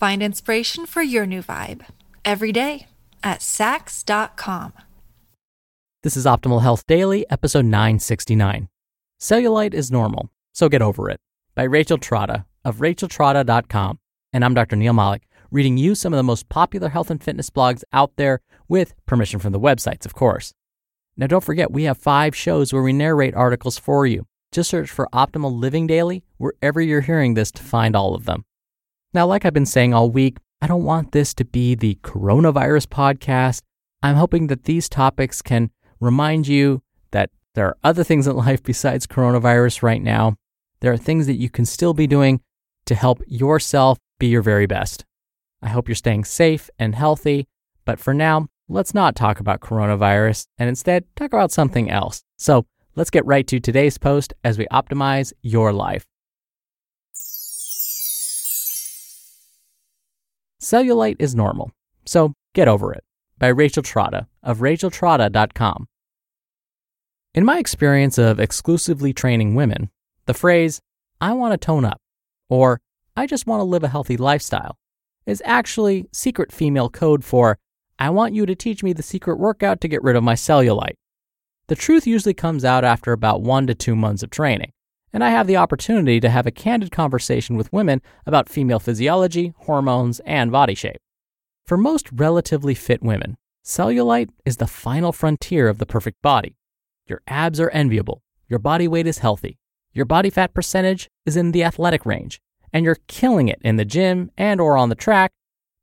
Find inspiration for your new vibe every day at Saks.com. This is Optimal Health Daily, episode 969. Cellulite is normal, so get over it. By Rachel Trotta of racheltrotta.com. And I'm Dr. Neal Malik, reading you some of the most popular health and fitness blogs out there with permission from the websites, of course. Now, don't forget, we have five shows where we narrate articles for you. Just search for Optimal Living Daily wherever you're hearing this to find all of them. Now, like I've been saying all week, I don't want this to be the coronavirus podcast. I'm hoping that these topics can remind you that there are other things in life besides coronavirus right now. There are things that you can still be doing to help yourself be your very best. I hope you're staying safe and healthy, but for now, let's not talk about coronavirus and instead talk about something else. So let's get right to today's post as we optimize your life. Cellulite is normal, so get over it. By Rachel Trotta of racheltrotta.com. In my experience of exclusively training women, the phrase, I want to tone up, or I just want to live a healthy lifestyle, is actually secret female code for, I want you to teach me the secret workout to get rid of my cellulite. The truth usually comes out after about one to two months of training, and I have the opportunity to have a candid conversation with women about female physiology, hormones, and body shape. For most relatively fit women, cellulite is the final frontier of the perfect body. Your abs are enviable, your body weight is healthy, your body fat percentage is in the athletic range, and you're killing it in the gym and or on the track,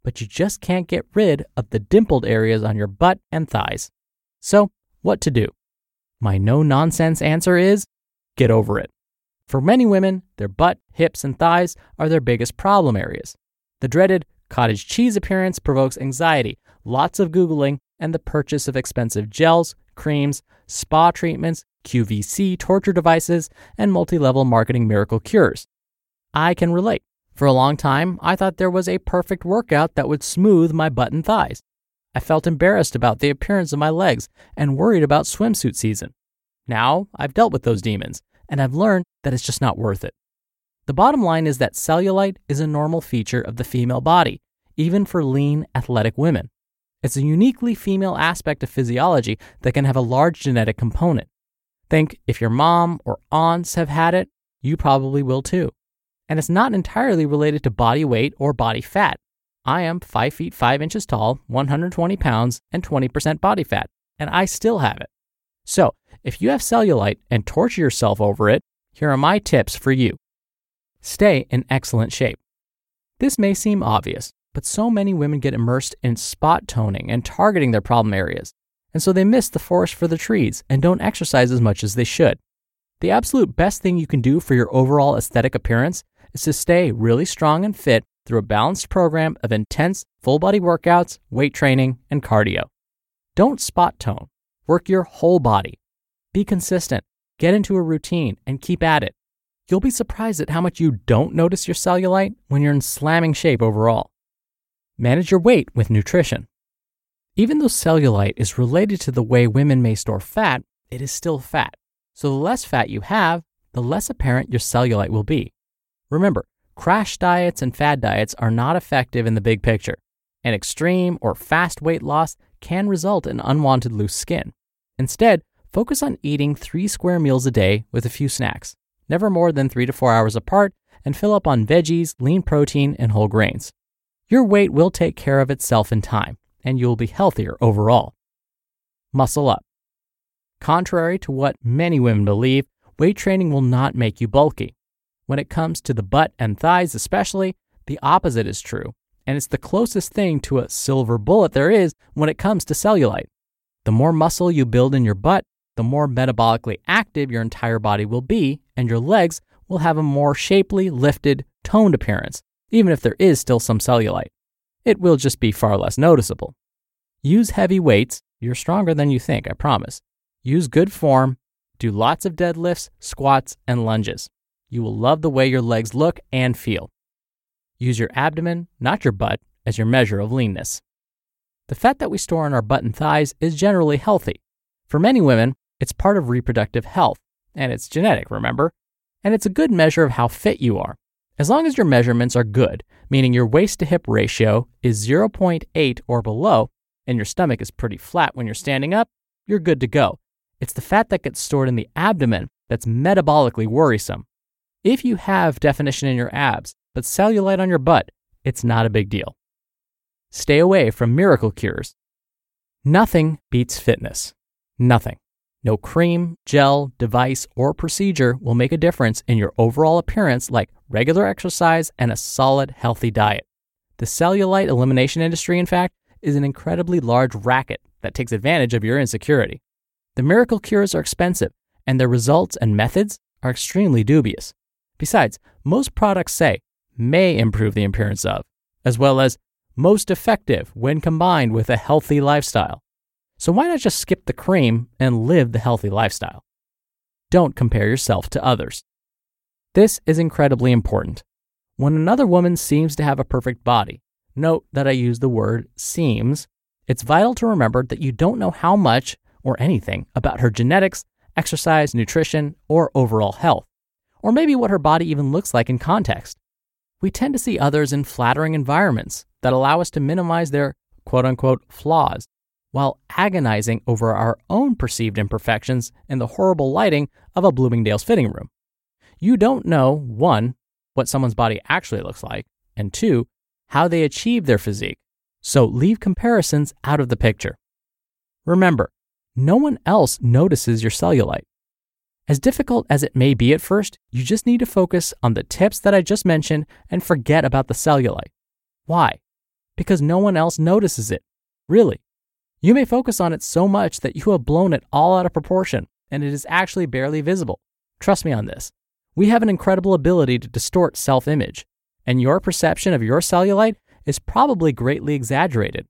but you just can't get rid of the dimpled areas on your butt and thighs. So, what to do? My no nonsense answer is get over it. For many women, their butt, hips, and thighs are their biggest problem areas. The dreaded cottage cheese appearance provokes anxiety, lots of Googling, and the purchase of expensive gels, creams, spa treatments, QVC torture devices, and multi level marketing miracle cures. I can relate. For a long time, I thought there was a perfect workout that would smooth my butt and thighs. I felt embarrassed about the appearance of my legs and worried about swimsuit season. Now I've dealt with those demons, and I've learned that it's just not worth it. The bottom line is that cellulite is a normal feature of the female body, even for lean, athletic women. It's a uniquely female aspect of physiology that can have a large genetic component. Think if your mom or aunts have had it, you probably will too. And it's not entirely related to body weight or body fat. I am 5 feet 5 inches tall, 120 pounds, and 20% body fat, and I still have it. So, if you have cellulite and torture yourself over it, here are my tips for you. Stay in excellent shape. This may seem obvious, but so many women get immersed in spot toning and targeting their problem areas, and so they miss the forest for the trees and don't exercise as much as they should. The absolute best thing you can do for your overall aesthetic appearance is to stay really strong and fit through a balanced program of intense full body workouts, weight training, and cardio. Don't spot tone. Work your whole body. Be consistent. Get into a routine and keep at it. You'll be surprised at how much you don't notice your cellulite when you're in slamming shape overall. Manage your weight with nutrition. Even though cellulite is related to the way women may store fat, it is still fat. So the less fat you have, the less apparent your cellulite will be. Remember, crash diets and fad diets are not effective in the big picture, and extreme or fast weight loss can result in unwanted loose skin. Instead, focus on eating three square meals a day with a few snacks, never more than three to four hours apart, and fill up on veggies, lean protein, and whole grains. Your weight will take care of itself in time, and you'll be healthier overall. Muscle up. Contrary to what many women believe, weight training will not make you bulky. When it comes to the butt and thighs, especially, the opposite is true, and it's the closest thing to a silver bullet there is when it comes to cellulite. The more muscle you build in your butt, the more metabolically active your entire body will be, and your legs will have a more shapely, lifted, toned appearance, even if there is still some cellulite. It will just be far less noticeable. Use heavy weights. You're stronger than you think, I promise. Use good form. Do lots of deadlifts, squats, and lunges. You will love the way your legs look and feel. Use your abdomen, not your butt, as your measure of leanness. The fat that we store in our butt and thighs is generally healthy. For many women, it's part of reproductive health, and it's genetic, remember? And it's a good measure of how fit you are. As long as your measurements are good, meaning your waist to hip ratio is 0.8 or below, and your stomach is pretty flat when you're standing up, you're good to go. It's the fat that gets stored in the abdomen that's metabolically worrisome. If you have definition in your abs, but cellulite on your butt, it's not a big deal. Stay away from miracle cures. Nothing beats fitness. Nothing. No cream, gel, device, or procedure will make a difference in your overall appearance like regular exercise and a solid, healthy diet. The cellulite elimination industry, in fact, is an incredibly large racket that takes advantage of your insecurity. The miracle cures are expensive, and their results and methods are extremely dubious. Besides, most products say may improve the appearance of, as well as most effective when combined with a healthy lifestyle. So why not just skip the cream and live the healthy lifestyle? Don't compare yourself to others. This is incredibly important. When another woman seems to have a perfect body, note that I use the word seems. It's vital to remember that you don't know how much or anything about her genetics, exercise, nutrition, or overall health, or maybe what her body even looks like in context. We tend to see others in flattering environments that allow us to minimize their quote unquote flaws while agonizing over our own perceived imperfections in the horrible lighting of a Bloomingdale's fitting room. You don't know, one, what someone's body actually looks like, and two, how they achieve their physique. So leave comparisons out of the picture. Remember, no one else notices your cellulite. As difficult as it may be at first, you just need to focus on the tips that I just mentioned and forget about the cellulite. Why? Because no one else notices it. Really. You may focus on it so much that you have blown it all out of proportion and it is actually barely visible. Trust me on this. We have an incredible ability to distort self image, and your perception of your cellulite is probably greatly exaggerated.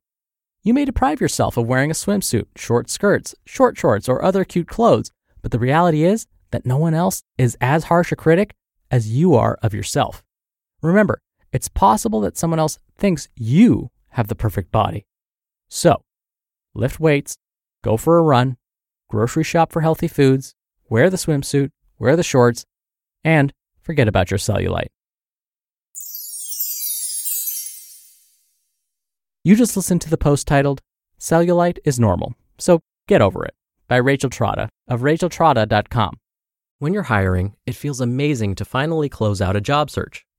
You may deprive yourself of wearing a swimsuit, short skirts, short shorts, or other cute clothes, but the reality is that no one else is as harsh a critic as you are of yourself. Remember, it's possible that someone else thinks you have the perfect body. So, lift weights, go for a run, grocery shop for healthy foods, wear the swimsuit, wear the shorts, and forget about your cellulite. You just listened to the post titled, Cellulite is Normal, so get over it, by Rachel Trotta of racheltrotta.com. When you're hiring, it feels amazing to finally close out a job search.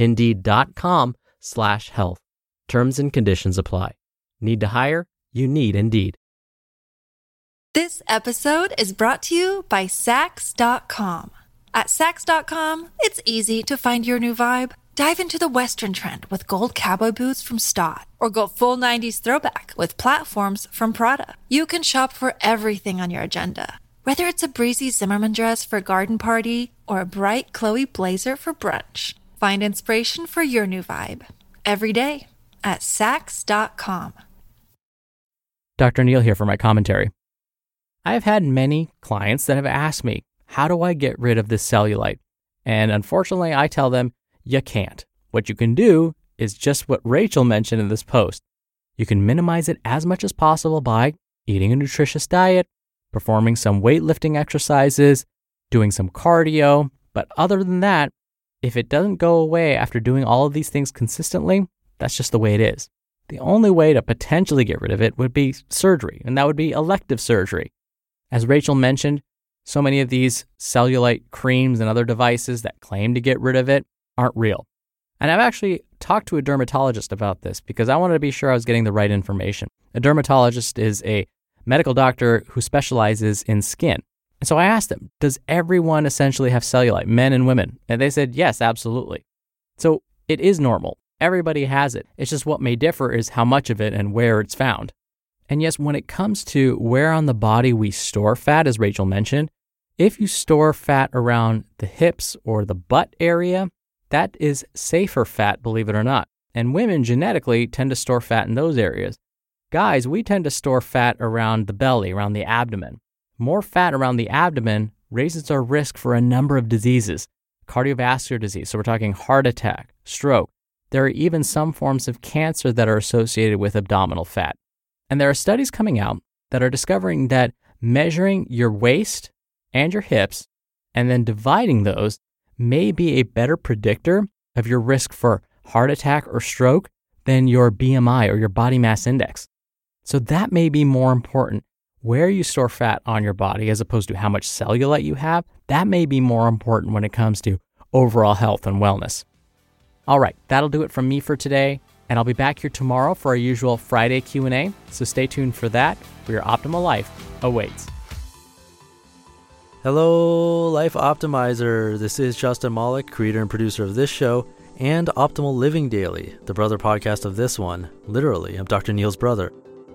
Indeed.com slash health. Terms and conditions apply. Need to hire? You need Indeed. This episode is brought to you by Saks.com. At Saks.com, it's easy to find your new vibe. Dive into the Western trend with gold cowboy boots from Staud, or go full 90s throwback with platforms from Prada. You can shop for everything on your agenda, whether it's a breezy Zimmermann dress for a garden party or a bright Chloe blazer for brunch. Find inspiration for your new vibe every day at Saks.com. Dr. Neal here for my commentary. I have had many clients that have asked me, how do I get rid of this cellulite? And unfortunately, I tell them, you can't. What you can do is just what Rachel mentioned in this post. You can minimize it as much as possible by eating a nutritious diet, performing some weightlifting exercises, doing some cardio. But other than that, if it doesn't go away after doing all of these things consistently, that's just the way it is. The only way to potentially get rid of it would be surgery, and that would be elective surgery. As Rachel mentioned, so many of these cellulite creams and other devices that claim to get rid of it aren't real. And I've actually talked to a dermatologist about this because I wanted to be sure I was getting the right information. A dermatologist is a medical doctor who specializes in skin. And so I asked them, does everyone essentially have cellulite, men and women? And they said, yes, absolutely. So it is normal. Everybody has it. It's just what may differ is how much of it and where it's found. And yes, when it comes to where on the body we store fat, as Rachel mentioned, if you store fat around the hips or the butt area, that is safer fat, believe it or not. And women genetically tend to store fat in those areas. Guys, we tend to store fat around the belly, around the abdomen. More fat around the abdomen raises our risk for a number of diseases cardiovascular disease. So we're talking heart attack, stroke. There are even some forms of cancer that are associated with abdominal fat. And there are studies coming out that are discovering that measuring your waist and your hips and then dividing those may be a better predictor of your risk for heart attack or stroke than your BMI or your body mass index. So that may be more important. Where you store fat on your body as opposed to how much cellulite you have, that may be more important when it comes to overall health and wellness. All right, that'll do it from me for today, and I'll be back here tomorrow for our usual Friday Q&A, so stay tuned for that. For your optimal life awaits. Hello, Life Optimizer. This is Justin Malik, creator and producer of this show and Optimal Living Daily, the brother podcast of this one. Literally, I'm Dr. Neal's brother.